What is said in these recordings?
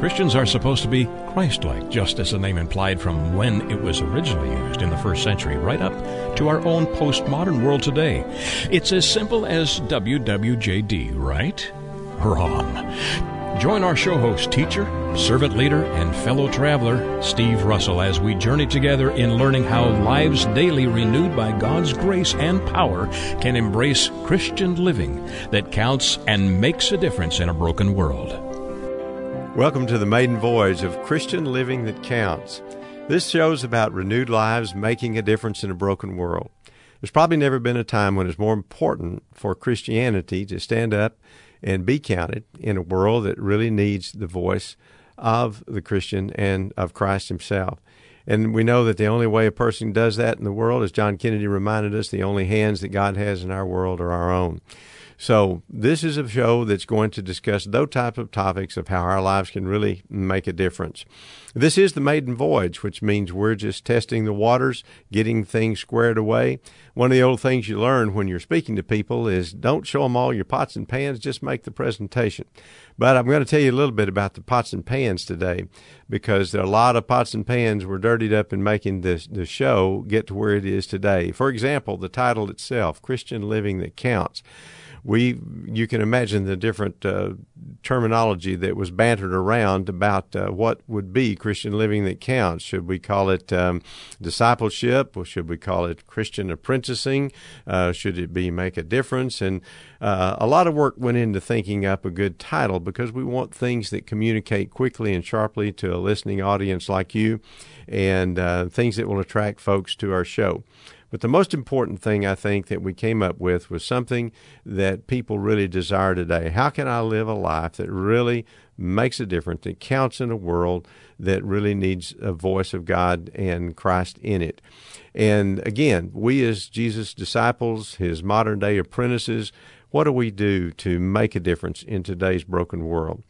Christians are supposed to be Christ like, just as the name implied from when it was originally used in the first century, right up to our own postmodern world today. It's as simple as WWJD, right? Wrong. Join our show host, teacher, servant leader, and fellow traveler, Steve Russell, as we journey together in learning how lives daily renewed by God's grace and power can embrace Christian living that counts and makes a difference in a broken world. Welcome to the maiden voyage of Christian Living That Counts. This show's about renewed lives making a difference in a broken world. There's probably never been a time when it's more important for Christianity to stand up and be counted in a world that really needs the voice of the Christian and of Christ Himself. And we know that the only way a person does that in the world, as John Kennedy reminded us, the only hands that God has in our world are our own. So this is a show that's going to discuss those type of topics of how our lives can really make a difference. This is the maiden voyage, which means we're just testing the waters, getting things squared away. One of the old things you learn when you're speaking to people is don't show them all your pots and pans, just make the presentation. But I'm going to tell you a little bit about the pots and pans today because there are a lot of pots and pans were dirtied up in making this the show get to where it is today. For example, the title itself, Christian Living That Counts we you can imagine the different uh, terminology that was bantered around about uh, what would be Christian living that counts. Should we call it um, discipleship, or should we call it Christian apprenticing? Uh, should it be make a difference? And uh, a lot of work went into thinking up a good title because we want things that communicate quickly and sharply to a listening audience like you, and uh, things that will attract folks to our show. But the most important thing I think that we came up with was something that people really desire today. How can I live a life that really makes a difference, that counts in a world that really needs a voice of God and Christ in it? And again, we as Jesus' disciples, his modern day apprentices, what do we do to make a difference in today's broken world?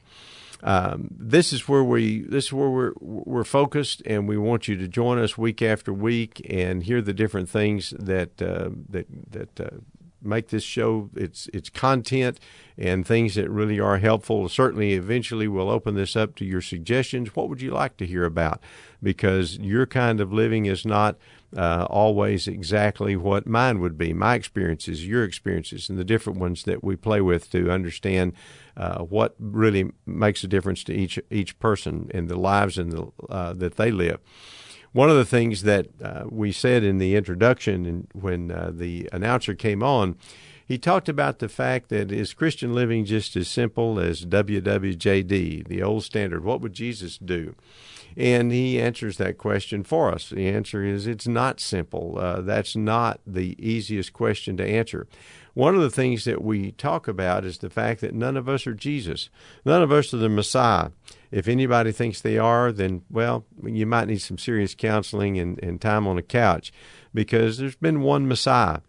Um, this is where we this is where we're we're focused, and we want you to join us week after week and hear the different things that uh, that that uh, make this show its its content and things that really are helpful. Certainly, eventually, we'll open this up to your suggestions. What would you like to hear about? Because your kind of living is not uh, always exactly what mine would be. My experiences, your experiences, and the different ones that we play with to understand uh, what really makes a difference to each each person in the lives and the, uh, that they live. One of the things that uh, we said in the introduction, and when uh, the announcer came on, he talked about the fact that is Christian living just as simple as WWJD, the old standard? What would Jesus do? And he answers that question for us. The answer is it's not simple. Uh, that's not the easiest question to answer. One of the things that we talk about is the fact that none of us are Jesus. None of us are the Messiah. If anybody thinks they are, then, well, you might need some serious counseling and, and time on a couch because there's been one Messiah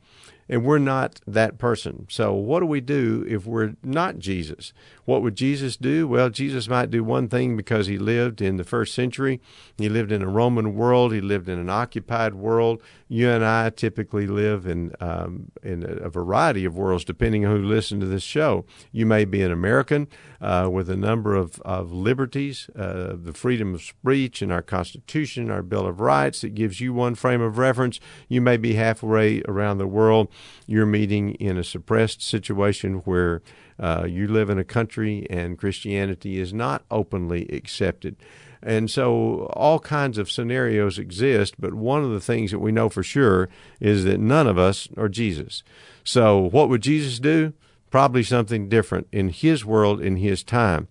and we're not that person. So, what do we do if we're not Jesus? What would Jesus do? Well, Jesus might do one thing because he lived in the first century. He lived in a Roman world. He lived in an occupied world. You and I typically live in um, in a variety of worlds, depending on who listens to this show. You may be an American uh, with a number of, of liberties, uh, the freedom of speech in our Constitution, our Bill of Rights. It gives you one frame of reference. You may be halfway around the world. You're meeting in a suppressed situation where uh, you live in a country and Christianity is not openly accepted. And so all kinds of scenarios exist, but one of the things that we know for sure is that none of us are Jesus. So what would Jesus do? Probably something different in his world, in his time.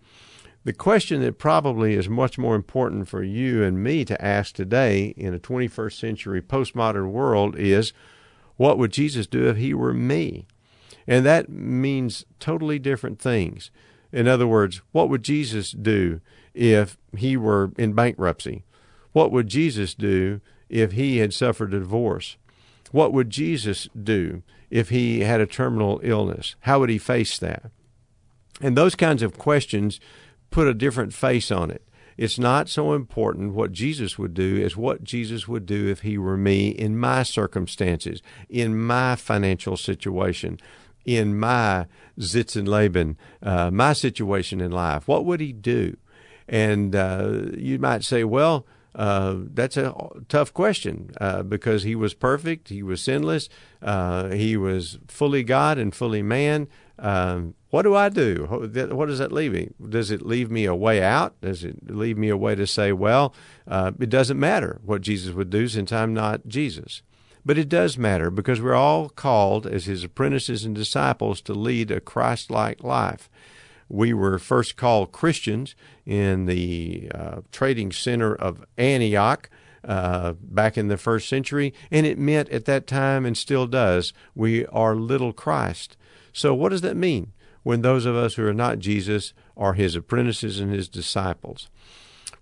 The question that probably is much more important for you and me to ask today in a 21st century postmodern world is what would Jesus do if he were me? And that means totally different things. In other words, what would Jesus do if he were in bankruptcy? What would Jesus do if he had suffered a divorce? What would Jesus do if he had a terminal illness? How would he face that? And those kinds of questions put a different face on it. It's not so important what Jesus would do as what Jesus would do if he were me in my circumstances, in my financial situation in my Zitz uh, my situation in life? What would he do? And uh, you might say, well, uh, that's a tough question uh, because he was perfect, he was sinless, uh, he was fully God and fully man. Um, what do I do? What does that leave me? Does it leave me a way out? Does it leave me a way to say, well, uh, it doesn't matter what Jesus would do since I'm not Jesus? But it does matter because we're all called as his apprentices and disciples to lead a Christ like life. We were first called Christians in the uh, trading center of Antioch. Uh, back in the first century, and it meant at that time and still does, we are little Christ. So, what does that mean when those of us who are not Jesus are his apprentices and his disciples?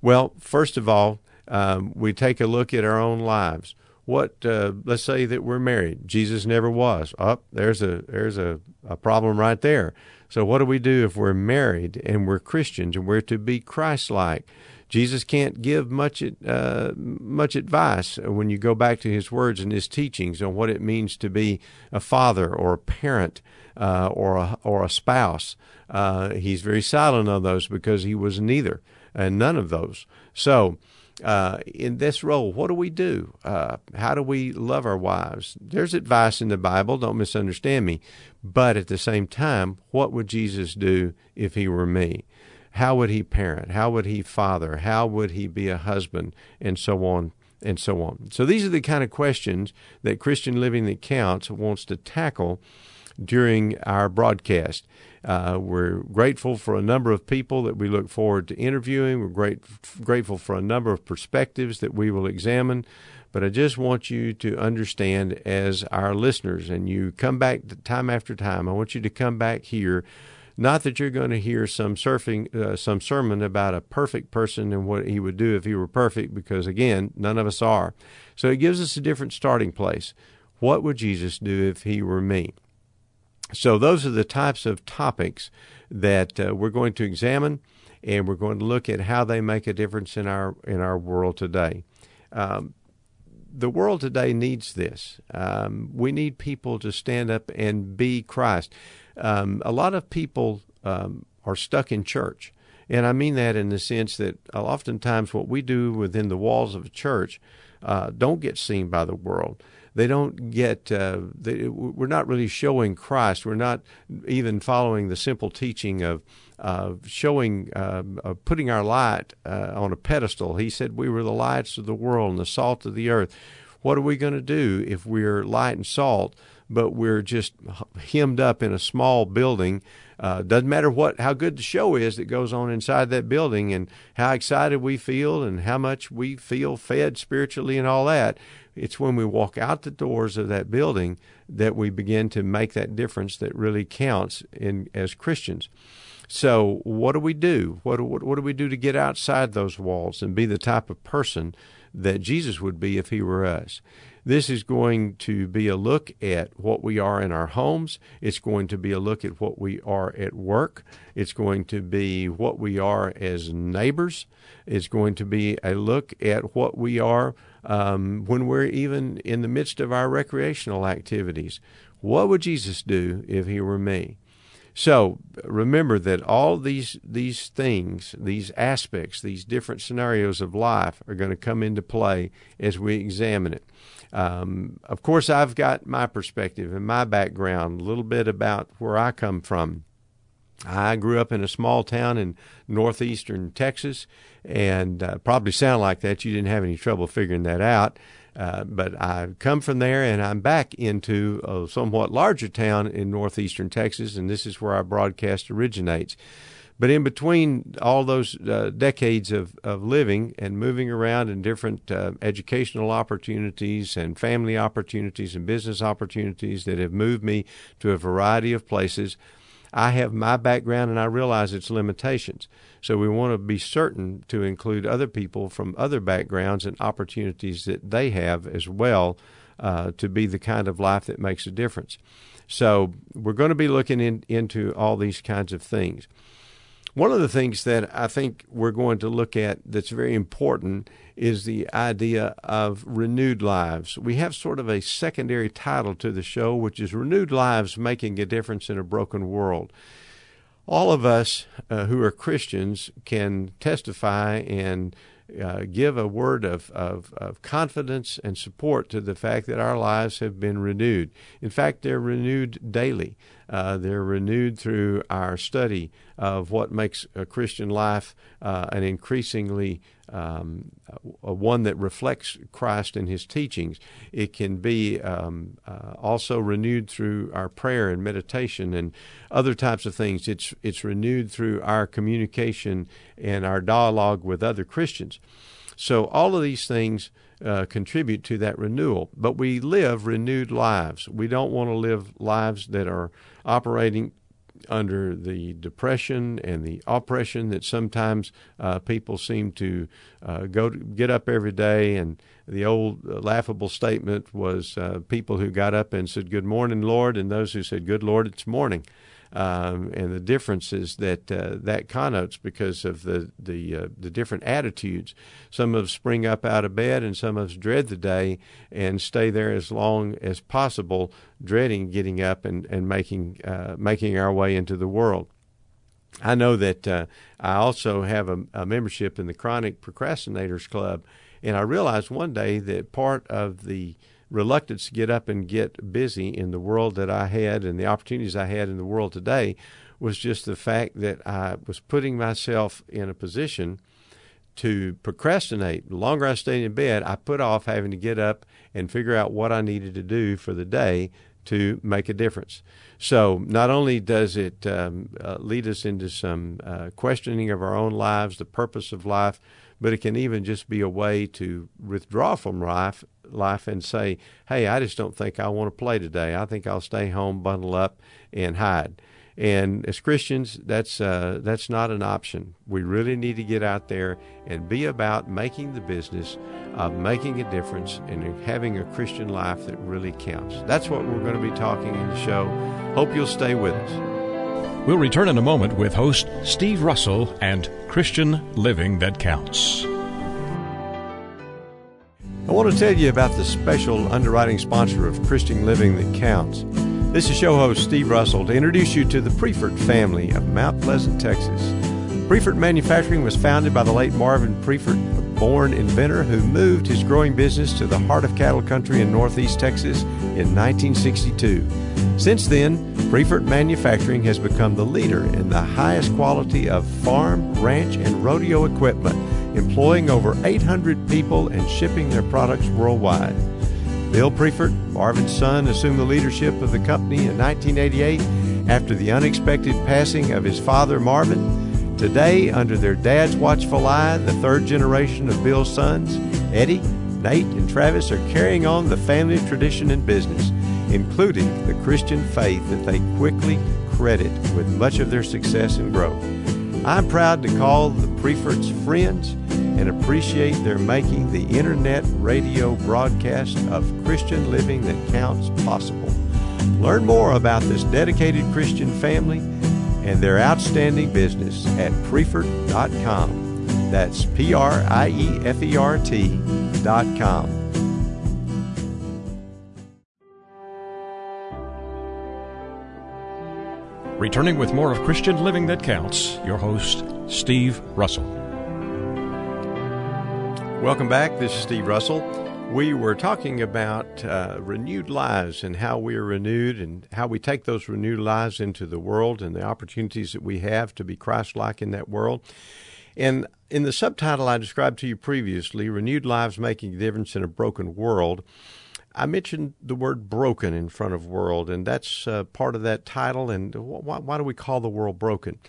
Well, first of all, um, we take a look at our own lives. What uh, let's say that we're married. Jesus never was. Up oh, there's a there's a, a problem right there. So, what do we do if we're married and we're Christians and we're to be Christ like? Jesus can't give much uh, much advice when you go back to his words and his teachings on what it means to be a father or a parent uh, or a, or a spouse. Uh, he's very silent on those because he was neither and none of those. So. Uh, in this role, what do we do? Uh, how do we love our wives? There's advice in the Bible, don't misunderstand me. But at the same time, what would Jesus do if he were me? How would he parent? How would he father? How would he be a husband? And so on and so on. So these are the kind of questions that Christian Living That Counts wants to tackle during our broadcast. Uh, we're grateful for a number of people that we look forward to interviewing. We're great, grateful for a number of perspectives that we will examine. But I just want you to understand as our listeners, and you come back time after time, I want you to come back here. Not that you're going to hear some surfing, uh, some sermon about a perfect person and what he would do if he were perfect, because again, none of us are. So it gives us a different starting place. What would Jesus do if he were me? So those are the types of topics that uh, we're going to examine, and we're going to look at how they make a difference in our in our world today. Um, the world today needs this. Um, we need people to stand up and be Christ. Um, a lot of people um, are stuck in church. And I mean that in the sense that oftentimes what we do within the walls of a church uh, don't get seen by the world. They don't get, uh, they, we're not really showing Christ. We're not even following the simple teaching of uh, showing, uh, putting our light uh, on a pedestal. He said we were the lights of the world and the salt of the earth. What are we going to do if we're light and salt, but we're just hemmed up in a small building? Uh, doesn't matter what how good the show is that goes on inside that building, and how excited we feel, and how much we feel fed spiritually, and all that. It's when we walk out the doors of that building that we begin to make that difference that really counts in as Christians. So, what do we do? What, what, what do we do to get outside those walls and be the type of person that Jesus would be if he were us? This is going to be a look at what we are in our homes. It's going to be a look at what we are at work. It's going to be what we are as neighbors. It's going to be a look at what we are um, when we're even in the midst of our recreational activities. What would Jesus do if he were me? So remember that all these these things, these aspects, these different scenarios of life are going to come into play as we examine it. Um, of course, I've got my perspective and my background, a little bit about where I come from. I grew up in a small town in northeastern Texas, and uh, probably sound like that. You didn't have any trouble figuring that out. Uh, but I come from there and I'm back into a somewhat larger town in northeastern Texas, and this is where our broadcast originates. But in between all those uh, decades of, of living and moving around in different uh, educational opportunities and family opportunities and business opportunities that have moved me to a variety of places, I have my background and I realize its limitations. So we want to be certain to include other people from other backgrounds and opportunities that they have as well uh, to be the kind of life that makes a difference. So we're going to be looking in, into all these kinds of things. One of the things that I think we're going to look at that's very important is the idea of renewed lives. We have sort of a secondary title to the show, which is Renewed Lives Making a Difference in a Broken World. all of us uh, who are Christians can testify and uh, give a word of, of, of, confidence and support to the fact that our lives have been renewed. In fact, they're renewed daily. Uh, they're renewed through our study of what makes a Christian life uh, an increasingly um, one that reflects Christ and His teachings. It can be um, uh, also renewed through our prayer and meditation and other types of things. It's it's renewed through our communication and our dialogue with other Christians. So all of these things uh, contribute to that renewal. But we live renewed lives. We don't want to live lives that are operating under the depression and the oppression that sometimes uh, people seem to uh, go to, get up every day. And the old uh, laughable statement was uh, people who got up and said, "Good morning, Lord," and those who said, "Good Lord, it's morning." Um, and the difference is that uh, that connotes because of the the uh, the different attitudes. Some of us spring up out of bed, and some of us dread the day and stay there as long as possible, dreading getting up and and making uh, making our way into the world. I know that uh, I also have a, a membership in the Chronic Procrastinators Club, and I realized one day that part of the reluctance to get up and get busy in the world that I had and the opportunities I had in the world today was just the fact that I was putting myself in a position to procrastinate. The longer I stayed in bed, I put off having to get up and figure out what I needed to do for the day to make a difference. So, not only does it um, uh, lead us into some uh, questioning of our own lives, the purpose of life, but it can even just be a way to withdraw from life life and say, "Hey, I just don't think I want to play today. I think I'll stay home, bundle up, and hide." And as Christians, that's uh, that's not an option. We really need to get out there and be about making the business of making a difference and having a Christian life that really counts. That's what we're going to be talking in the show. Hope you'll stay with us. We'll return in a moment with host Steve Russell and Christian Living That Counts. I want to tell you about the special underwriting sponsor of Christian Living That Counts. This is show host Steve Russell to introduce you to the Priefert family of Mount Pleasant, Texas. Priefert Manufacturing was founded by the late Marvin Priefert, a born inventor who moved his growing business to the heart of cattle country in northeast Texas in 1962. Since then, Priefert Manufacturing has become the leader in the highest quality of farm, ranch, and rodeo equipment employing over 800 people and shipping their products worldwide. Bill Priefert, Marvin's son, assumed the leadership of the company in 1988 after the unexpected passing of his father, Marvin. Today, under their dad's watchful eye, the third generation of Bill's sons, Eddie, Nate, and Travis, are carrying on the family tradition and business, including the Christian faith that they quickly credit with much of their success and growth. I'm proud to call the Prieferts friends and appreciate their making the internet radio broadcast of Christian living that counts possible. Learn more about this dedicated Christian family and their outstanding business at Priefert.com. That's P R I E F E R T.com. Returning with more of Christian Living That Counts, your host, Steve Russell. Welcome back. This is Steve Russell. We were talking about uh, renewed lives and how we are renewed and how we take those renewed lives into the world and the opportunities that we have to be Christ like in that world. And in the subtitle I described to you previously, Renewed Lives Making a Difference in a Broken World, I mentioned the word broken in front of world, and that's uh, part of that title. And why, why, do we call the world broken?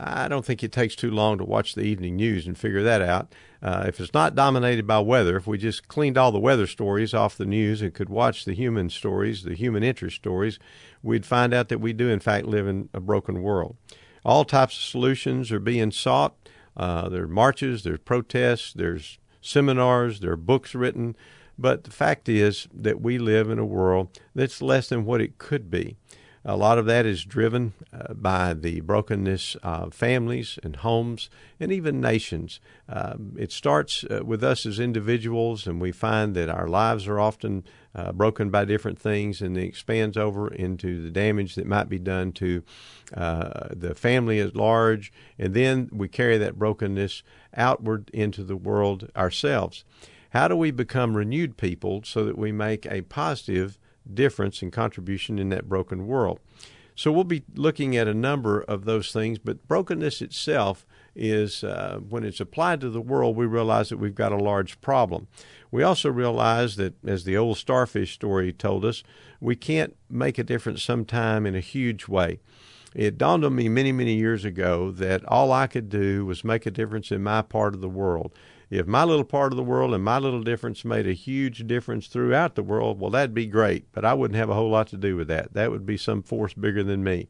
I don't think it takes too long to watch the evening news and figure that out. Uh, if it's not dominated by weather, if we just cleaned all the weather stories off the news and could watch the human stories, the human interest stories, we'd find out that we do, in fact, live in a broken world. All types of solutions are being sought. Uh, there are marches, there's protests, there's seminars, there are books written. But the fact is that we live in a world that's less than what it could be. A lot of that is driven uh, by the brokenness of families and homes and even nations. Um, it starts uh, with us as individuals, and we find that our lives are often uh, broken by different things, and it expands over into the damage that might be done to uh, the family at large, and then we carry that brokenness outward into the world ourselves. How do we become renewed people so that we make a positive difference and contribution in that broken world. So we'll be looking at a number of those things, but brokenness itself is uh, when it's applied to the world, we realize that we've got a large problem. We also realize that, as the old starfish story told us, we can't make a difference sometime in a huge way. It dawned on me many, many years ago that all I could do was make a difference in my part of the world if my little part of the world and my little difference made a huge difference throughout the world, well, that'd be great. But I wouldn't have a whole lot to do with that. That would be some force bigger than me.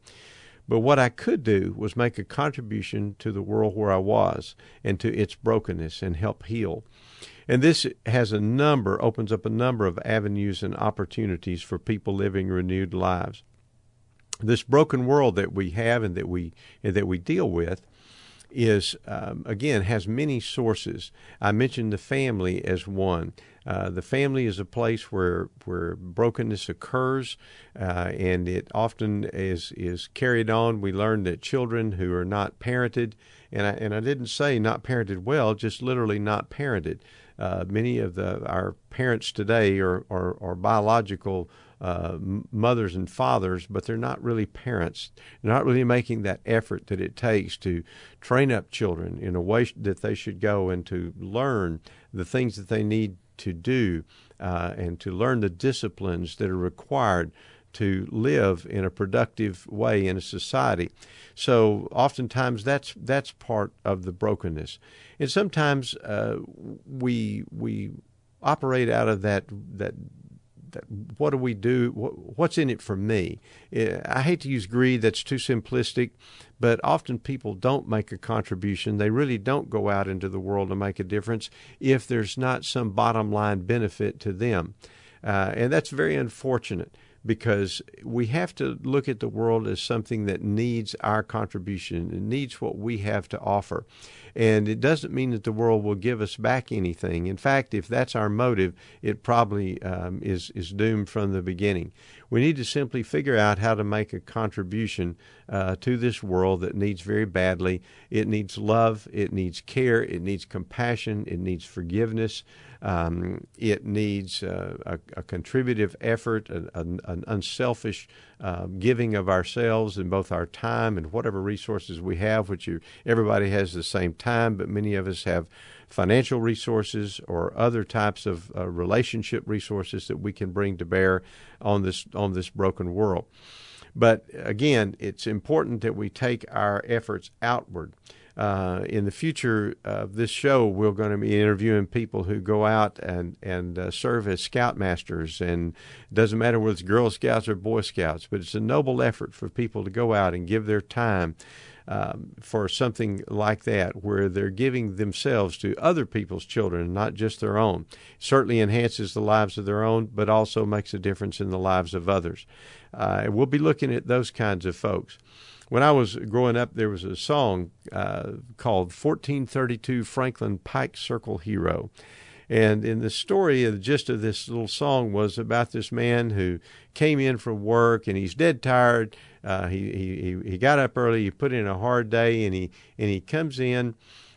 But what I could do was make a contribution to the world where I was and to its brokenness and help heal. And this has a number, opens up a number of avenues and opportunities for people living renewed lives. This broken world that we have and that we and that we deal with is um, again has many sources. I mentioned the family as one. Uh, the family is a place where where brokenness occurs, uh, and it often is is carried on. We learn that children who are not parented, and I, and I didn't say not parented well, just literally not parented. Uh, many of the our parents today are, are, are biological uh, mothers and fathers, but they're not really parents. They're not really making that effort that it takes to train up children in a way that they should go and to learn the things that they need to do uh, and to learn the disciplines that are required to live in a productive way in a society. So oftentimes that's that's part of the brokenness, and sometimes uh, we we operate out of that that what do we do? What's in it for me? I hate to use greed, that's too simplistic, but often people don't make a contribution. They really don't go out into the world to make a difference if there's not some bottom line benefit to them. Uh, and that's very unfortunate because we have to look at the world as something that needs our contribution. It needs what we have to offer. And it doesn't mean that the world will give us back anything. In fact, if that's our motive, it probably um, is, is doomed from the beginning. We need to simply figure out how to make a contribution uh, to this world that needs very badly. It needs love, it needs care, it needs compassion, it needs forgiveness. Um, it needs uh, a, a, contributive effort, an, an unselfish uh, giving of ourselves and both our time and whatever resources we have, which you, everybody has the same time, but many of us have financial resources or other types of uh, relationship resources that we can bring to bear on this on this broken world. But again, it's important that we take our efforts outward. Uh, in the future of this show, we're going to be interviewing people who go out and and uh, serve as scoutmasters, and it doesn't matter whether it's Girl Scouts or Boy Scouts, but it's a noble effort for people to go out and give their time. Um, for something like that, where they're giving themselves to other people's children, not just their own, certainly enhances the lives of their own, but also makes a difference in the lives of others. Uh, we'll be looking at those kinds of folks when I was growing up, there was a song uh, called 1432 Franklin Pike Circle Hero. And in the story, the gist of this little song was about this man who came in from work and he's dead tired. Uh, he, he he got up early. He put in a hard day, and he and he comes in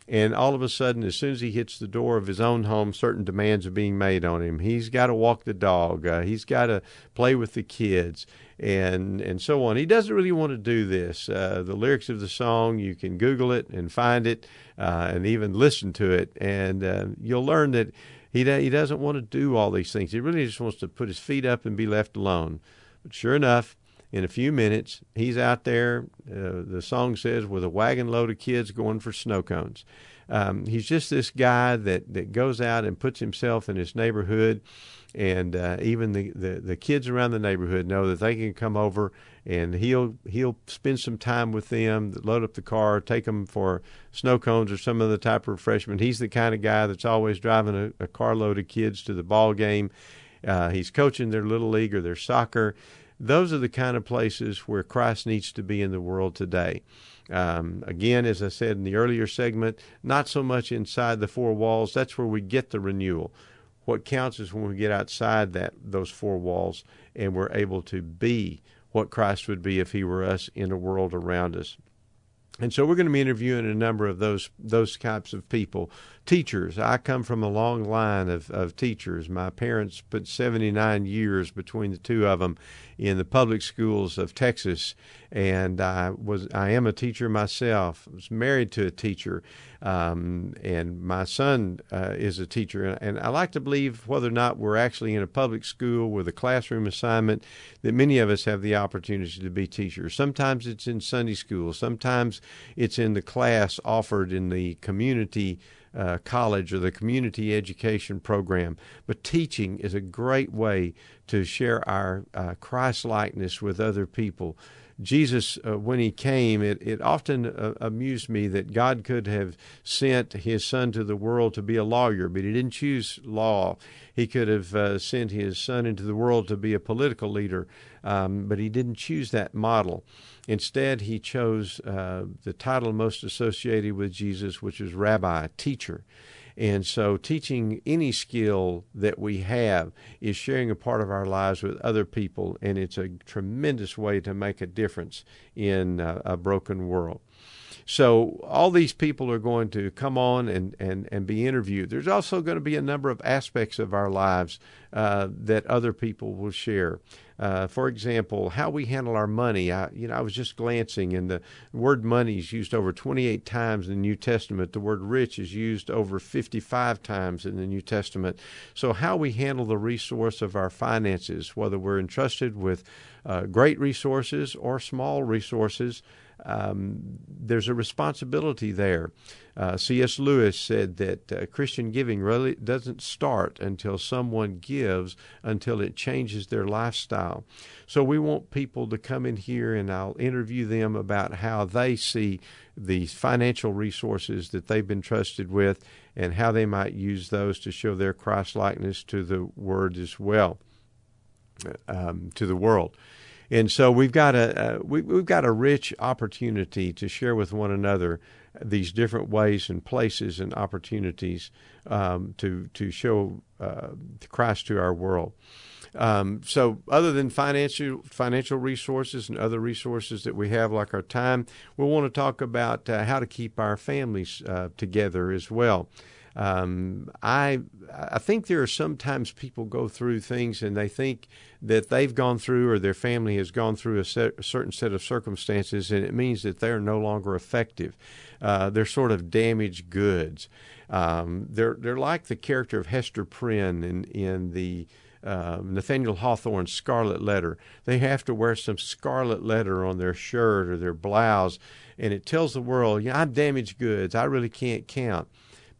and all of a sudden, as soon as he hits the door of his own home, certain demands are being made on him. He's got to walk the dog. Uh, he's got to play with the kids, and and so on. He doesn't really want to do this. Uh, the lyrics of the song, you can Google it and find it, uh, and even listen to it, and uh, you'll learn that he he doesn't want to do all these things. He really just wants to put his feet up and be left alone. But sure enough, in a few minutes, he's out there, uh, the song says, with a wagon load of kids going for snow cones. Um, he's just this guy that, that goes out and puts himself in his neighborhood, and uh, even the, the, the kids around the neighborhood know that they can come over and he'll he'll spend some time with them, load up the car, take them for snow cones or some other type of refreshment. He's the kind of guy that's always driving a, a carload of kids to the ball game. Uh, he's coaching their little league or their soccer those are the kind of places where Christ needs to be in the world today. Um, again, as I said in the earlier segment, not so much inside the four walls. That's where we get the renewal. What counts is when we get outside that those four walls and we're able to be what Christ would be if He were us in a world around us. And so we're going to be interviewing a number of those those types of people. Teachers. I come from a long line of, of teachers. My parents put 79 years between the two of them in the public schools of Texas, and I was I am a teacher myself. I was married to a teacher, um, and my son uh, is a teacher. And I like to believe, whether or not we're actually in a public school with a classroom assignment, that many of us have the opportunity to be teachers. Sometimes it's in Sunday school. Sometimes it's in the class offered in the community. Uh, college or the community education program. But teaching is a great way to share our uh, Christ likeness with other people. Jesus, uh, when he came, it, it often uh, amused me that God could have sent his son to the world to be a lawyer, but he didn't choose law. He could have uh, sent his son into the world to be a political leader, um, but he didn't choose that model. Instead, he chose uh, the title most associated with Jesus, which is rabbi, teacher. And so, teaching any skill that we have is sharing a part of our lives with other people, and it's a tremendous way to make a difference in uh, a broken world. So all these people are going to come on and, and, and be interviewed. There's also going to be a number of aspects of our lives uh, that other people will share. Uh, for example, how we handle our money. I, you know, I was just glancing, and the word money is used over 28 times in the New Testament. The word rich is used over 55 times in the New Testament. So, how we handle the resource of our finances, whether we're entrusted with uh, great resources or small resources, um, there's a responsibility there. Uh, C.S. Lewis said that uh, Christian giving really doesn't start until someone gives, until it changes their lifestyle. So we want people to come in here and I'll interview them about how they see the financial resources that they've been trusted with and how they might use those to show their Christ likeness to the Word as well, um, to the world. And so we've got a uh, we, we've got a rich opportunity to share with one another these different ways and places and opportunities um, to to show uh, Christ to our world. Um, so, other than financial financial resources and other resources that we have, like our time, we want to talk about uh, how to keep our families uh, together as well. Um, I I think there are sometimes people go through things and they think that they've gone through or their family has gone through a, set, a certain set of circumstances, and it means that they're no longer effective. Uh, they're sort of damaged goods. Um, they're they're like the character of Hester Prynne in in the uh, Nathaniel Hawthorne's Scarlet Letter. They have to wear some scarlet letter on their shirt or their blouse, and it tells the world, "Yeah, I'm damaged goods. I really can't count."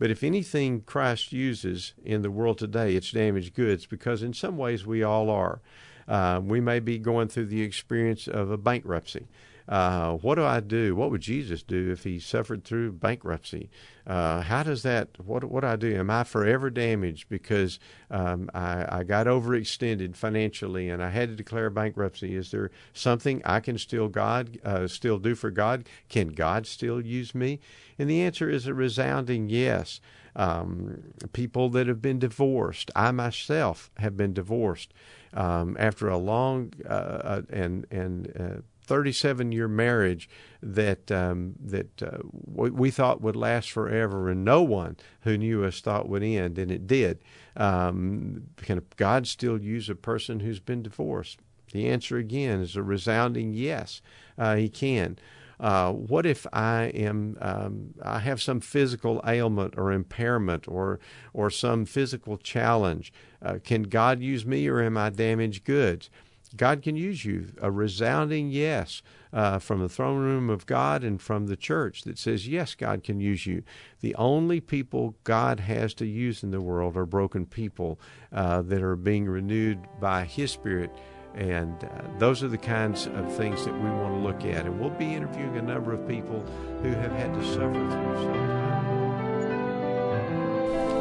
But if anything Christ uses in the world today, it's damaged goods because in some ways we all are. Uh, we may be going through the experience of a bankruptcy. Uh, what do I do? What would Jesus do if he suffered through bankruptcy? Uh, how does that? What what do I do? Am I forever damaged because um, I, I got overextended financially and I had to declare bankruptcy? Is there something I can still God uh, still do for God? Can God still use me? And the answer is a resounding yes. Um, people that have been divorced. I myself have been divorced um, after a long uh, uh and and uh, 37 year marriage that um, that uh, we, we, thought would last forever, and no one who knew us thought would end, and it did. Um, can God still use a person who's been divorced? The answer again is a resounding yes. Uh, he can. Uh, what if I am um, I have some physical ailment or impairment or or some physical challenge? Uh, can God use me, or am I damaged goods? God can use you. A resounding yes uh, from the throne room of God and from the church that says, yes, God can use you. The only people God has to use in the world are broken people uh, that are being renewed by His Spirit. And uh, those are the kinds of things that we want to look at. And we'll be interviewing a number of people who have had to suffer through some time.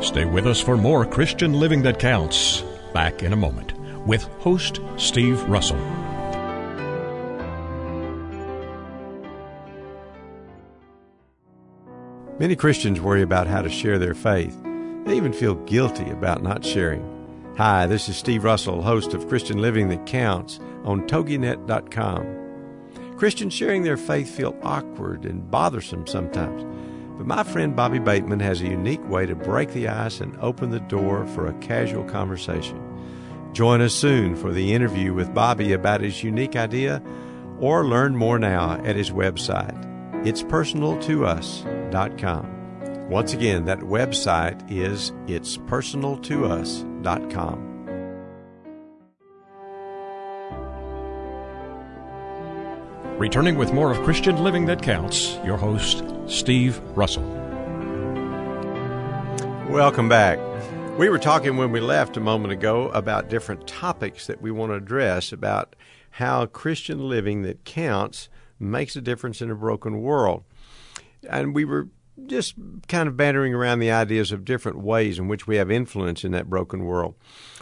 Stay with us for more Christian Living That Counts. Back in a moment with host Steve Russell. Many Christians worry about how to share their faith. They even feel guilty about not sharing. Hi, this is Steve Russell, host of Christian Living That Counts on toginet.com. Christians sharing their faith feel awkward and bothersome sometimes. But my friend Bobby Bateman has a unique way to break the ice and open the door for a casual conversation. Join us soon for the interview with Bobby about his unique idea or learn more now at his website. It's personaltous.com. Once again, that website is it's personaltous.com. Returning with more of Christian Living That Counts, your host, Steve Russell. Welcome back. We were talking when we left a moment ago about different topics that we want to address about how Christian living that counts makes a difference in a broken world. And we were just kind of bantering around the ideas of different ways in which we have influence in that broken world.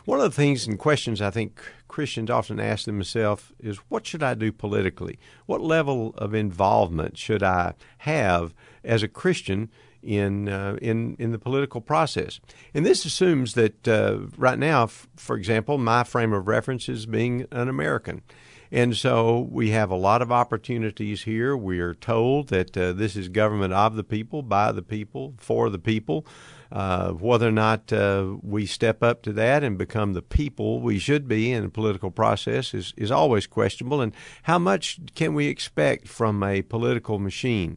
One of the things and questions I think Christians often ask themselves is what should I do politically? What level of involvement should I have as a Christian in uh, in in the political process? And this assumes that uh, right now, f- for example, my frame of reference is being an American. And so we have a lot of opportunities here. We are told that uh, this is government of the people, by the people, for the people. Uh, whether or not uh, we step up to that and become the people we should be in the political process is, is always questionable. And how much can we expect from a political machine?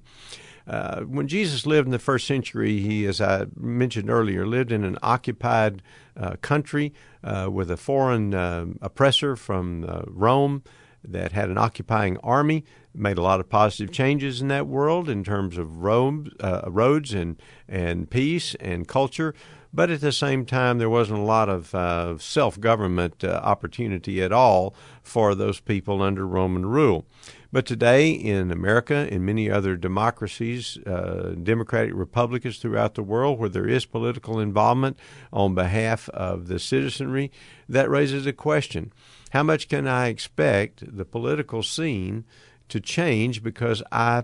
Uh, when Jesus lived in the first century, he, as I mentioned earlier, lived in an occupied uh, country uh, with a foreign uh, oppressor from uh, Rome that had an occupying army, made a lot of positive changes in that world in terms of road, uh, roads and, and peace and culture. But at the same time, there wasn't a lot of uh, self government uh, opportunity at all for those people under Roman rule. But today, in America, in many other democracies, uh, democratic republics throughout the world, where there is political involvement on behalf of the citizenry, that raises a question how much can I expect the political scene to change because I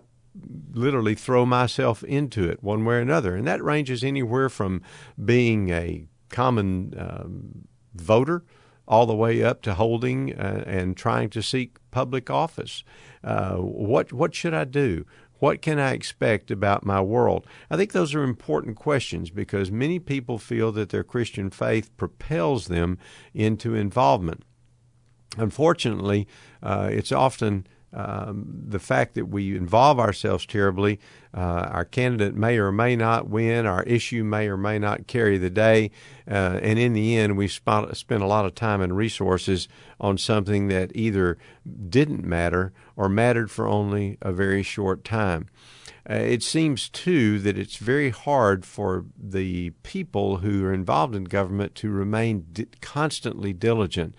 literally throw myself into it one way or another? And that ranges anywhere from being a common um, voter all the way up to holding uh, and trying to seek public office. Uh, what what should I do? What can I expect about my world? I think those are important questions because many people feel that their Christian faith propels them into involvement. Unfortunately, uh, it's often um, the fact that we involve ourselves terribly. Uh, our candidate may or may not win. Our issue may or may not carry the day. Uh, and in the end, we spent, spent a lot of time and resources on something that either didn't matter or mattered for only a very short time. Uh, it seems, too, that it's very hard for the people who are involved in government to remain di- constantly diligent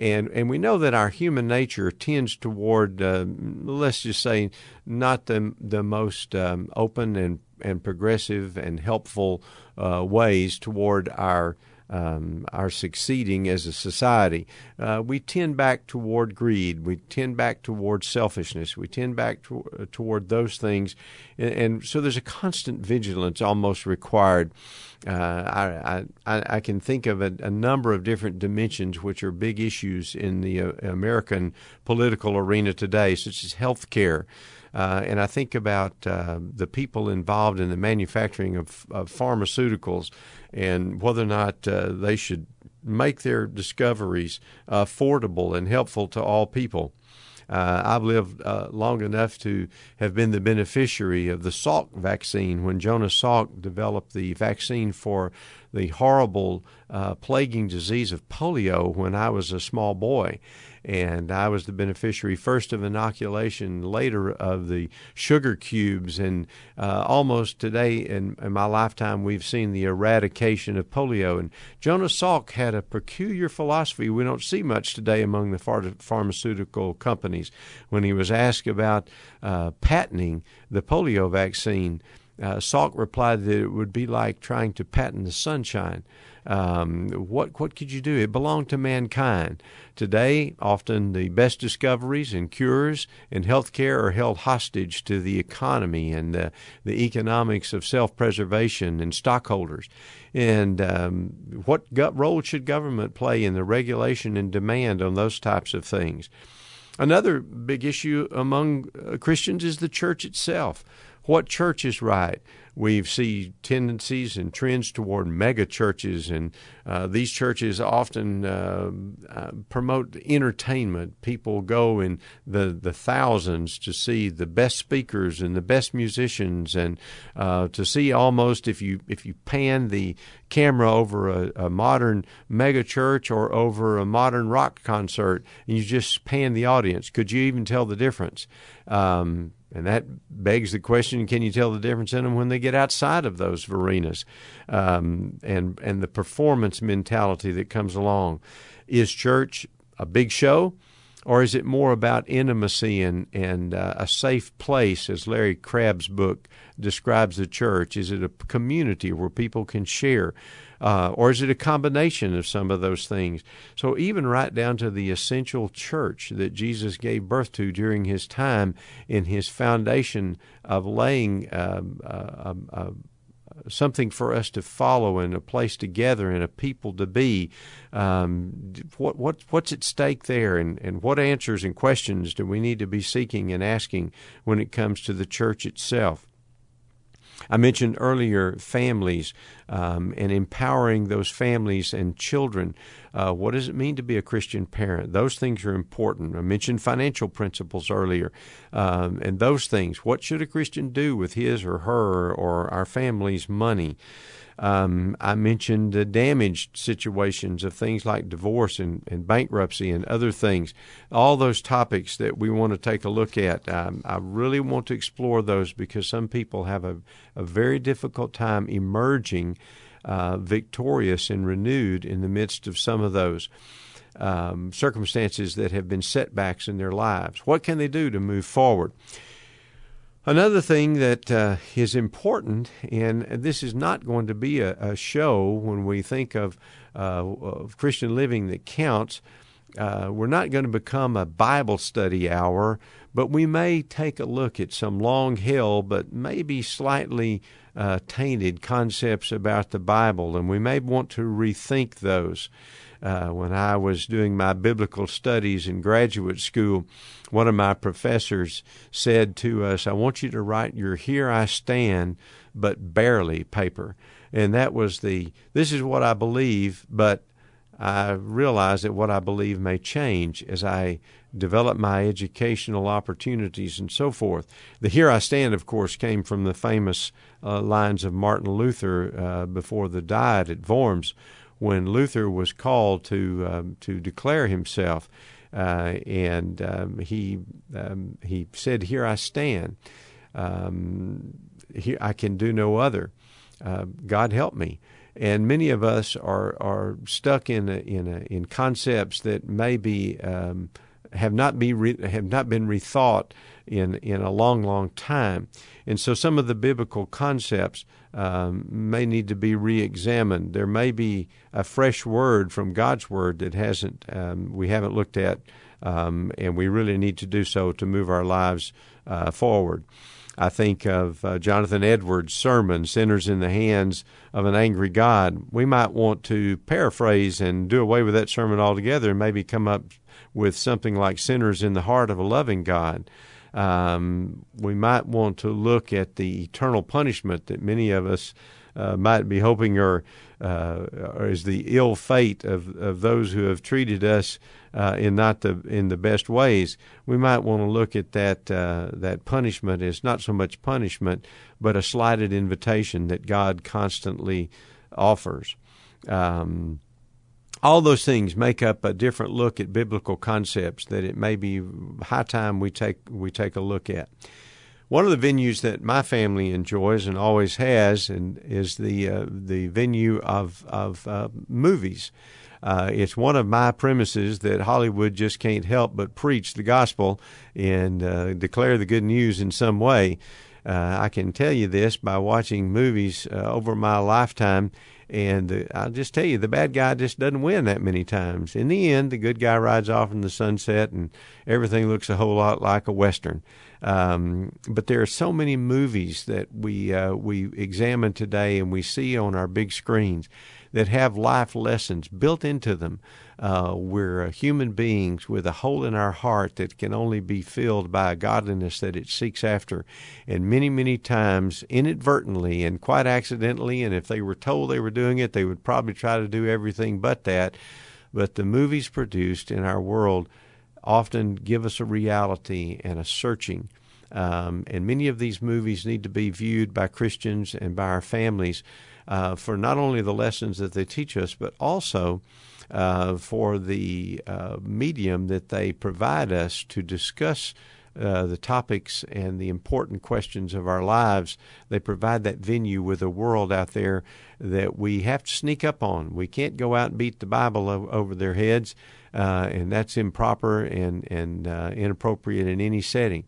and and we know that our human nature tends toward uh, let's just say not the the most um, open and and progressive and helpful uh, ways toward our um, our succeeding as a society, uh, we tend back toward greed. We tend back toward selfishness. We tend back to, uh, toward those things, and, and, so there's a constant vigilance almost required. Uh, I, I, I can think of a, a, number of different dimensions which are big issues in the uh, American political arena today, such as health care. Uh, and I think about uh, the people involved in the manufacturing of, of pharmaceuticals and whether or not uh, they should make their discoveries affordable and helpful to all people. Uh, I've lived uh, long enough to have been the beneficiary of the Salk vaccine when Jonas Salk developed the vaccine for the horrible uh, plaguing disease of polio when I was a small boy and I was the beneficiary first of inoculation, later of the sugar cubes, and uh, almost today in, in, my lifetime we've seen the eradication of polio. And Jonas Salk had a peculiar philosophy we don't see much today among the phar- pharmaceutical companies. When he was asked about uh, patenting the polio vaccine, Uh, Salk replied that it would be like trying to patent the sunshine. Um, what what could you do? It belonged to mankind. Today, often the best discoveries and cures in healthcare are held hostage to the economy and the, the economics of self-preservation and stockholders. And um, what role should government play in the regulation and demand on those types of things? Another big issue among uh, Christians is the church itself. What church is right? we see tendencies and trends toward mega churches, and uh, these churches often uh, uh, promote entertainment. People go in the, the thousands to see the best speakers and the best musicians, and uh, to see almost if you if you pan the camera over a, a modern mega church or over a modern rock concert, and you just pan the audience, could you even tell the difference? Um, and that begs the question: Can you tell the difference in them when they get outside of those arenas? Um, and and the performance mentality that comes along. Is church a big show, or is it more about intimacy and and uh, a safe place, as Larry Crabb's book describes the church? Is it a community where people can share? Uh, or is it a combination of some of those things? So, even right down to the essential church that Jesus gave birth to during his time in his foundation of laying um, uh, uh, something for us to follow and a place to gather and a people to be. Um, what what what's at stake there, and, and what answers and questions do we need to be seeking and asking when it comes to the church itself? I mentioned earlier families um, and empowering those families and children. Uh, what does it mean to be a Christian parent? Those things are important. I mentioned financial principles earlier, um, and those things. What should a Christian do with his or her or our family's money? Um, I mentioned the damaged situations of things like divorce and, and, bankruptcy and other things. All those topics that we want to take a look at. Um, I really want to explore those because some people have a, a very difficult time emerging uh, victorious and renewed in the midst of some of those. Um, circumstances that have been setbacks in their lives. What can they do to move forward? Another thing that uh, is important, and this is not going to be a, a show when we think of, uh, of Christian living that counts. Uh, we're not going to become a Bible study hour, but we may take a look at some long held but maybe slightly uh, tainted concepts about the Bible, and we may want to rethink those. Uh, when I was doing my biblical studies in graduate school, one of my professors said to us, I want you to write your Here I Stand, but barely paper. And that was the, this is what I believe, but I realize that what I believe may change as I develop my educational opportunities and so forth. The Here I Stand, of course, came from the famous uh, lines of Martin Luther uh, before the Diet at Worms when Luther was called to um, to declare himself, uh, and um, he um, he said, "Here I stand. Um, here I can do no other. Uh, God help me." And many of us are are stuck in a, in a, in concepts that maybe um, have not be re, have not been rethought in in a long, long time. And so some of the biblical concepts um, may need to be re-examined. There may be a fresh word from God's word that hasn't um, we haven't looked at, um, and we really need to do so to move our lives uh, forward. I think of uh, Jonathan Edwards' sermon, Sinners in the Hands of an Angry God. We might want to paraphrase and do away with that sermon altogether and maybe come up with something like Sinners in the Heart of a Loving God um, we might want to look at the eternal punishment that many of us uh, might be hoping or, uh, or is the ill fate of, of those who have treated us uh, in not the in the best ways. We might want to look at that uh, that punishment as not so much punishment, but a slighted invitation that God constantly offers. Um, all those things make up a different look at biblical concepts that it may be high time we take we take a look at. One of the venues that my family enjoys and always has, and is the uh, the venue of of uh, movies. Uh, it's one of my premises that Hollywood just can't help but preach the gospel and uh, declare the good news in some way. Uh, I can tell you this by watching movies uh, over my lifetime, and uh, I'll just tell you the bad guy just doesn't win that many times. In the end, the good guy rides off in the sunset, and everything looks a whole lot like a western. Um, but there are so many movies that we uh, we examine today and we see on our big screens that have life lessons built into them. Uh, we're uh, human beings with a hole in our heart that can only be filled by a godliness that it seeks after. And many, many times, inadvertently and quite accidentally, and if they were told they were doing it, they would probably try to do everything but that. But the movies produced in our world often give us a reality and a searching. Um, and many of these movies need to be viewed by Christians and by our families uh, for not only the lessons that they teach us, but also uh, for the uh, medium that they provide us to discuss. Uh, the topics and the important questions of our lives. They provide that venue with a world out there that we have to sneak up on. We can't go out and beat the Bible over their heads uh, and that's improper and and uh, inappropriate in any setting.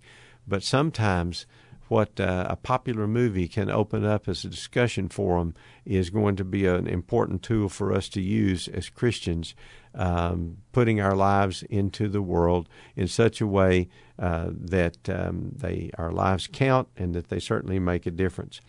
But sometimes, what uh, a popular movie can open up as a discussion forum is going to be an important tool for us to use as Christians, um, putting our lives into the world in such a way uh, that um, they our lives count and that they certainly make a difference.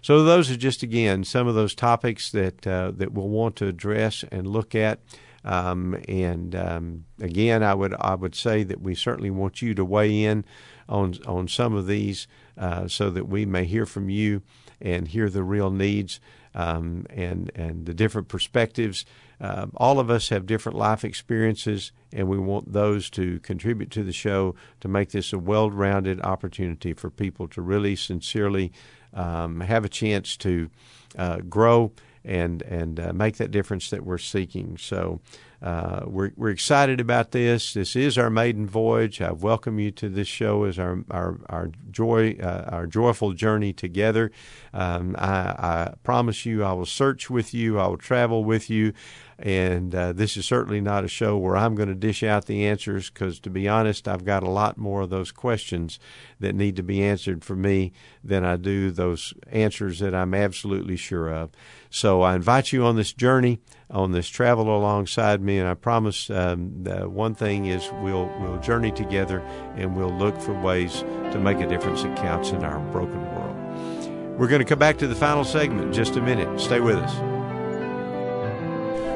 So those are just again some of those topics that uh, that we'll want to address and look at. Um, and um, again, I would I would say that we certainly want you to weigh in on on some of these uh, so that we may hear from you and hear the real needs um, and and the different perspectives. Uh, all of us have different life experiences, and we want those to contribute to the show to make this a well-rounded opportunity for people to really sincerely um, have a chance to uh, grow and and uh, make that difference that we're seeking. So uh, we're we're excited about this. This is our maiden voyage. I welcome you to this show as our our our joy uh, our joyful journey together. Um, I, I promise you, I will search with you. I will travel with you. And uh, this is certainly not a show where I'm going to dish out the answers because, to be honest, I've got a lot more of those questions that need to be answered for me than I do those answers that I'm absolutely sure of. So I invite you on this journey, on this travel alongside me, and I promise um, one thing is we'll we'll journey together and we'll look for ways to make a difference that counts in our broken world. We're going to come back to the final segment in just a minute. Stay with us.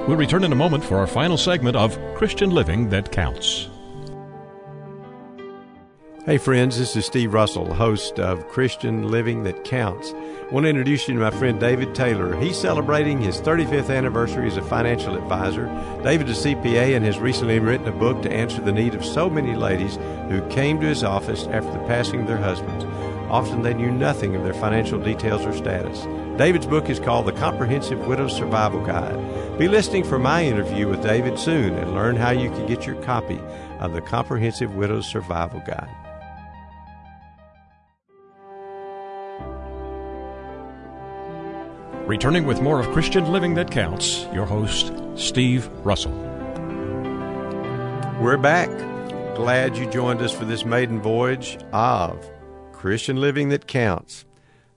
We'll return in a moment for our final segment of Christian Living That Counts. Hey, friends, this is Steve Russell, host of Christian Living That Counts. I want to introduce you to my friend David Taylor. He's celebrating his 35th anniversary as a financial advisor. David is a CPA and has recently written a book to answer the need of so many ladies who came to his office after the passing of their husbands. Often they knew nothing of their financial details or status. David's book is called The Comprehensive Widow's Survival Guide. Be listening for my interview with David soon and learn how you can get your copy of The Comprehensive Widow's Survival Guide. Returning with more of Christian Living That Counts, your host, Steve Russell. We're back. Glad you joined us for this maiden voyage of Christian Living That Counts.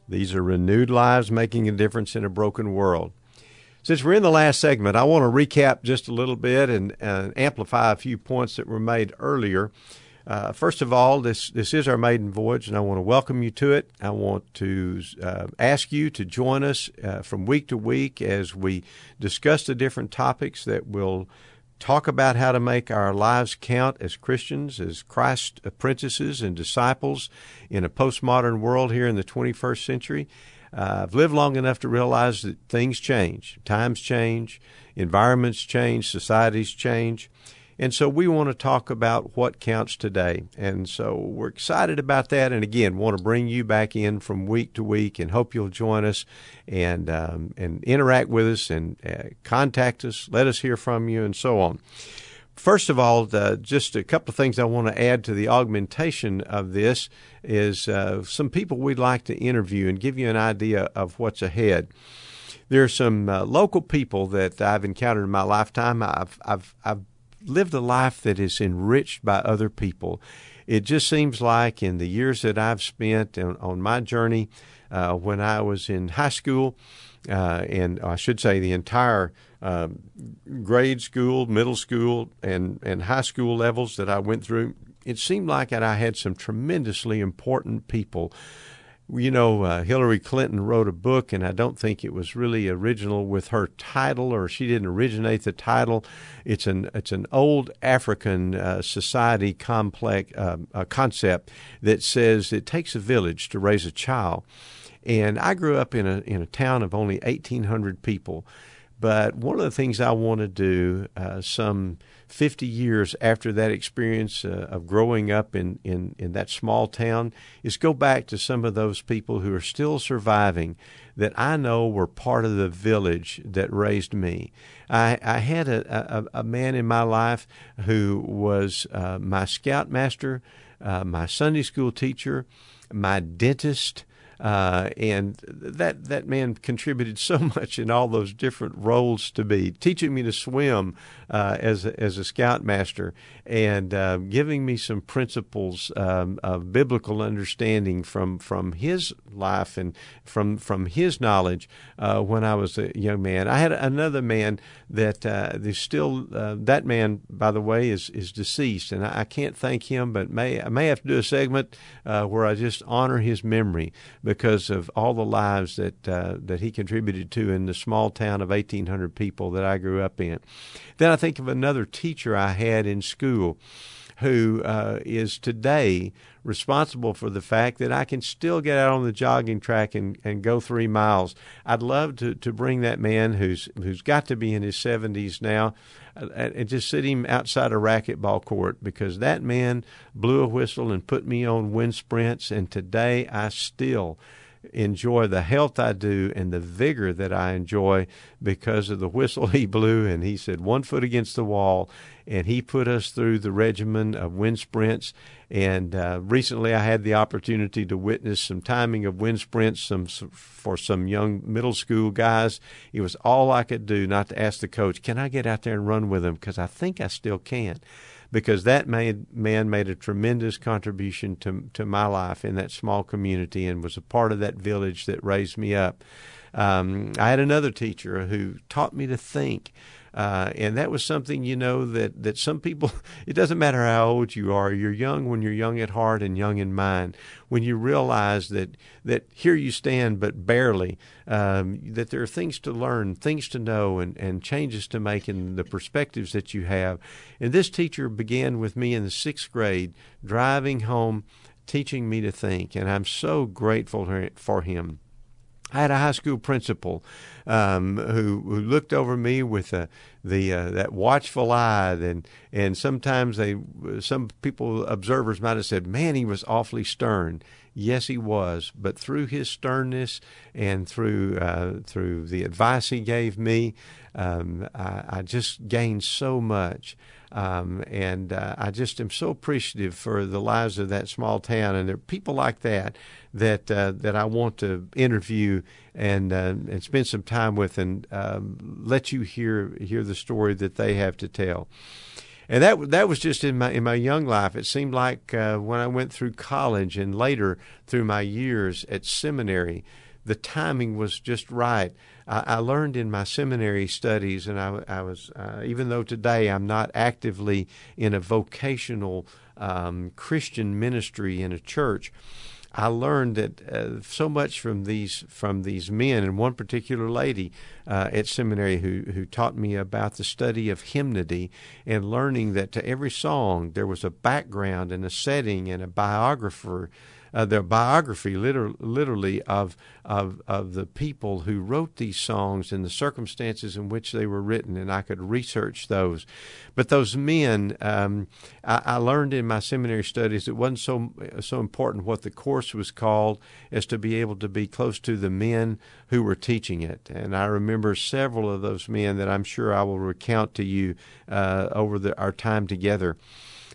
These are renewed lives making a difference in a broken world. Since we're in the last segment, I want to recap just a little bit and, and amplify a few points that were made earlier. Uh, first of all, this this is our maiden voyage, and I want to welcome you to it. I want to uh, ask you to join us uh, from week to week as we discuss the different topics that will talk about how to make our lives count as Christians, as Christ apprentices and disciples in a postmodern world here in the 21st century. Uh, I've lived long enough to realize that things change, times change, environments change, societies change. And so we want to talk about what counts today. And so we're excited about that. And again, want to bring you back in from week to week and hope you'll join us and, um, and interact with us and uh, contact us, let us hear from you, and so on. First of all, uh, just a couple of things I want to add to the augmentation of this is uh, some people we'd like to interview and give you an idea of what's ahead there are some uh, local people that I've encountered in my lifetime. I've I've I've lived a life that is enriched by other people. it just seems like in the years that I've spent on, on my journey, uh, when I was in high school, uh, and I should say the entire uh, grade school, middle school, and, and high school levels that I went through, it seemed like that I had some tremendously important people you know, uh, Hillary Clinton wrote a book, and I don't think it was really original with her title, or she didn't originate the title. It's an it's an old African uh, society complex uh, concept that says it takes a village to raise a child. And I grew up in a in a town of only eighteen hundred people, but one of the things I want to do, uh, some 50 years after that experience uh, of growing up in, in, in that small town is go back to some of those people who are still surviving that I know were part of the village that raised me. I, I had a, a, a man in my life who was uh, my scoutmaster, uh, my Sunday school teacher, my dentist, uh, and that that man contributed so much in all those different roles to me, teaching me to swim uh, as as a scoutmaster, and uh, giving me some principles um, of biblical understanding from from his life and from from his knowledge uh, when I was a young man. I had another man that uh, there's still uh, that man, by the way, is is deceased, and I, I, can't thank him, but may I may have to do a segment where I just honor his memory because of all the lives that uh, that he contributed to in the small town of 1,800 people that I grew up in. Then I think of another teacher I had in school who uh, is today responsible for the fact that I can still get out on the jogging track and, and go three miles. I'd love to, to bring that man who's who's got to be in his 70s now uh, and just sit him outside a racquetball court because that man blew a whistle and put me on wind sprints, and today I still enjoy the health I do and the vigor that I enjoy because of the whistle he blew. And he said, one foot against the wall. And he put us through the regimen of wind sprints. And uh, recently I had the opportunity to witness some timing of wind sprints some, some, for some young middle school guys. It was all I could do not to ask the coach, can I get out there and run with them? Because I think I still can because that made, man made a tremendous contribution to to my life in that small community and was a part of that village that raised me up. Um, I had another teacher who taught me to think. Uh, and that was something, you know, that, that some people, it doesn't matter how old you are, you're young when you're young at heart and young in mind. When you realize that, that here you stand, but barely, um, that there are things to learn, things to know, and, and changes to make in the perspectives that you have. And this teacher began with me in the sixth grade, driving home, teaching me to think. And I'm so grateful for him. I had a high school principal um, who, who looked over me with uh, the uh, that watchful eye, and and sometimes they some people observers might have said, "Man, he was awfully stern." Yes, he was, but through his sternness and through uh, through the advice he gave me, um, I, I just gained so much. Um, and uh, I just am so appreciative for the lives of that small town, and there are people like that that uh, that I want to interview and uh, and spend some time with, and um, let you hear hear the story that they have to tell. And that that was just in my in my young life. It seemed like uh, when I went through college and later through my years at seminary, the timing was just right. I, I learned in my seminary studies, and I, I was uh, even though today I'm not actively in a vocational um, Christian ministry in a church. I learned that uh, so much from these from these men, and one particular lady uh, at seminary who who taught me about the study of hymnody and learning that to every song there was a background and a setting and a biographer uh, their biography, liter- literally, of, of, of the people who wrote these songs and the circumstances in which they were written, and I could research those. But those men, um, I, I learned in my seminary studies, it wasn't so so important what the course was called as to be able to be close to the men who were teaching it. And I remember several of those men that I'm sure I will recount to you uh, over the, our time together.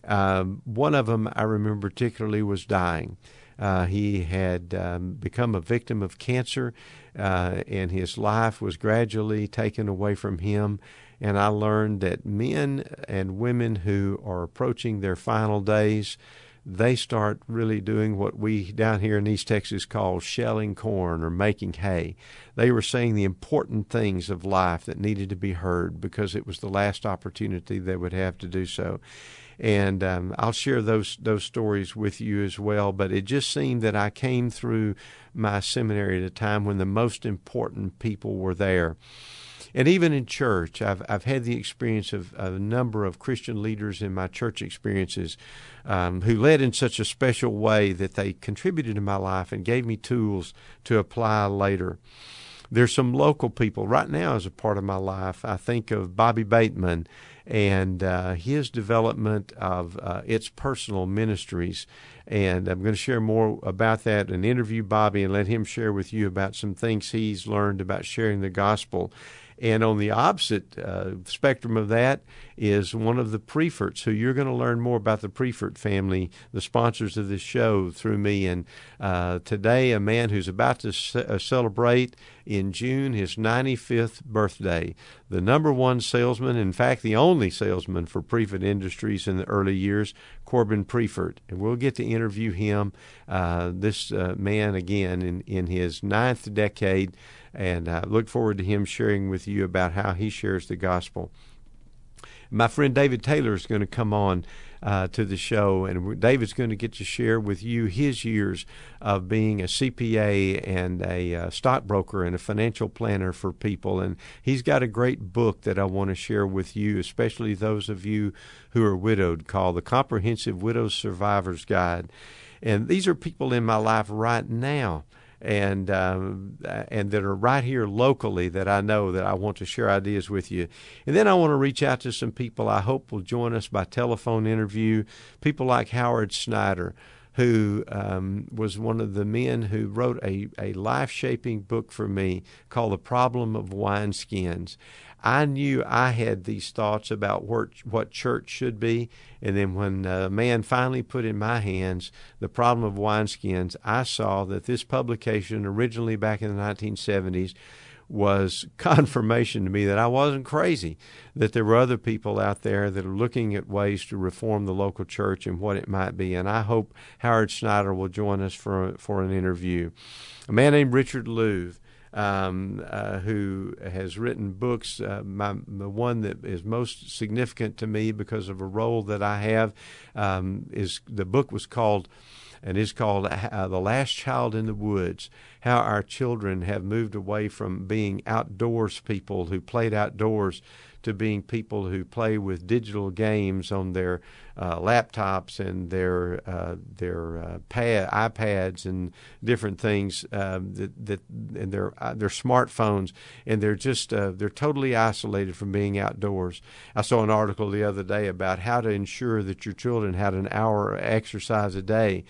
Um, one of them I remember particularly was dying. Uh, he had um, become a victim of cancer, uh, and his life was gradually taken away from him. And I learned that men and women who are approaching their final days, they start really doing what we down here in East Texas call shelling corn or making hay. They were saying the important things of life that needed to be heard because it was the last opportunity they would have to do so. And um, I'll share those those stories with you as well. But it just seemed that I came through my seminary at a time when the most important people were there. And even in church, I've I've had the experience of, a number of Christian leaders in my church experiences um, who led in such a special way that they contributed to my life and gave me tools to apply later. There's some local people right now as a part of my life. I think of Bobby Bateman and uh, his development of uh, its personal ministries. And I'm going to share more about that and interview Bobby and let him share with you about some things he's learned about sharing the gospel. And on the opposite uh, spectrum of that is one of the Prieferts, who you're going to learn more about the Priefert family, the sponsors of this show, through me. And uh, today, a man who's about to ce- uh, celebrate in June his 95th birthday, the number one salesman, in fact, the only salesman for Priefert Industries in the early years, Corbin Priefert. And we'll get to interview him, uh, this uh, man, again, in, in his ninth decade and I look forward to him sharing with you about how he shares the gospel. My friend David Taylor is going to come on uh, to the show, and David's going to get to share with you his years of being a CPA and a uh, stockbroker and a financial planner for people. And he's got a great book that I want to share with you, especially those of you who are widowed, called The Comprehensive Widow Survivor's Guide. And these are people in my life right now and um, and that are right here locally that I know that I want to share ideas with you. And then I want to reach out to some people I hope will join us by telephone interview. People like Howard Snyder, who um, was one of the men who wrote a, a life shaping book for me called The Problem of Wineskins. I knew I had these thoughts about what, what church should be. And then when a man finally put in my hands the problem of wineskins, I saw that this publication, originally back in the 1970s, was confirmation to me that I wasn't crazy, that there were other people out there that are looking at ways to reform the local church and what it might be. And I hope Howard Snyder will join us for, for an interview. A man named Richard Louv um, uh, who has written books. Uh, my, the one that is most significant to me because of a role that I have um, is the book was called and is called uh, The Last Child in the Woods How Our Children Have Moved Away from Being Outdoors People Who Played Outdoors to being people who play with digital games on their uh, laptops and their uh, their uh, pad, iPads and different things um, that, that and their uh, their smartphones and they're just uh, they're totally isolated from being outdoors. I saw an article the other day about how to ensure that your children had an hour exercise a day.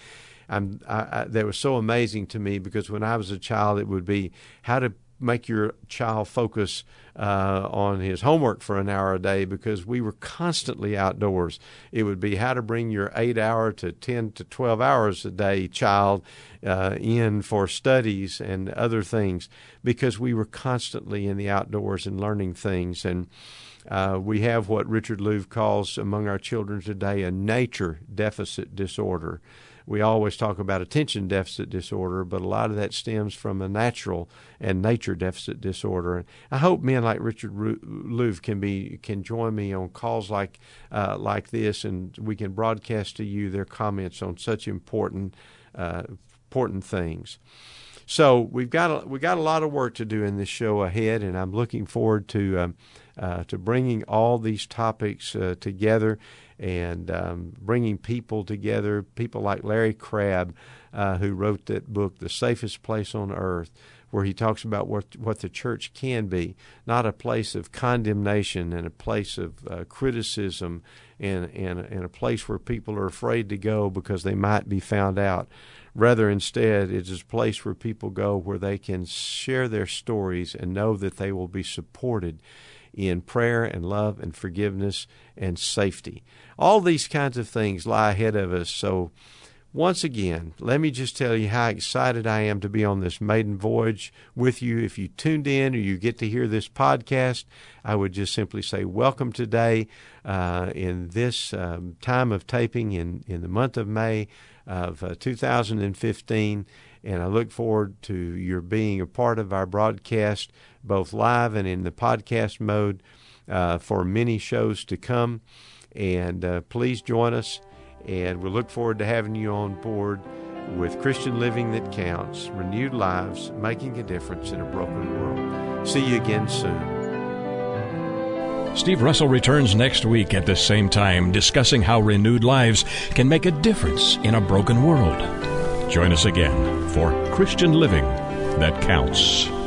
I, I, that was so amazing to me because when I was a child, it would be how to make your child focus uh, on his homework for an hour a day because we were constantly outdoors. It would be how to bring your eight hour to 10 to 12 hours a day child uh, in for studies and other things because we were constantly in the outdoors and learning things. And uh, we have what Richard Louv calls among our children today a nature deficit disorder we always talk about attention deficit disorder, but a lot of that stems from a natural and nature deficit disorder. And I hope men like Richard Louv can be can join me on calls like uh, like this, and we can broadcast to you their comments on such important uh, important things. So we've got a, we got a lot of work to do in this show ahead, and I'm looking forward to um, uh, to bringing all these topics uh, together and um, bringing people together. People like Larry Crabb, uh, who wrote that book, "The Safest Place on Earth." Where he talks about what what the church can be, not a place of condemnation and a place of uh, criticism, and, and and a place where people are afraid to go because they might be found out. Rather, instead, it is a place where people go where they can share their stories and know that they will be supported in prayer and love and forgiveness and safety. All these kinds of things lie ahead of us. So once again, let me just tell you how excited I am to be on this maiden voyage with you. If you tuned in or you get to hear this podcast, I would just simply say welcome today uh, in this um, time of taping in, in the month of May of uh, 2015. And I look forward to your being a part of our broadcast, both live and in the podcast mode, uh, for many shows to come. And uh, please join us and we look forward to having you on board with Christian Living That Counts, renewed lives, making a difference in a broken world. See you again soon. Steve Russell returns next week at the same time, discussing how renewed lives can make a difference in a broken world. Join us again for Christian Living That Counts.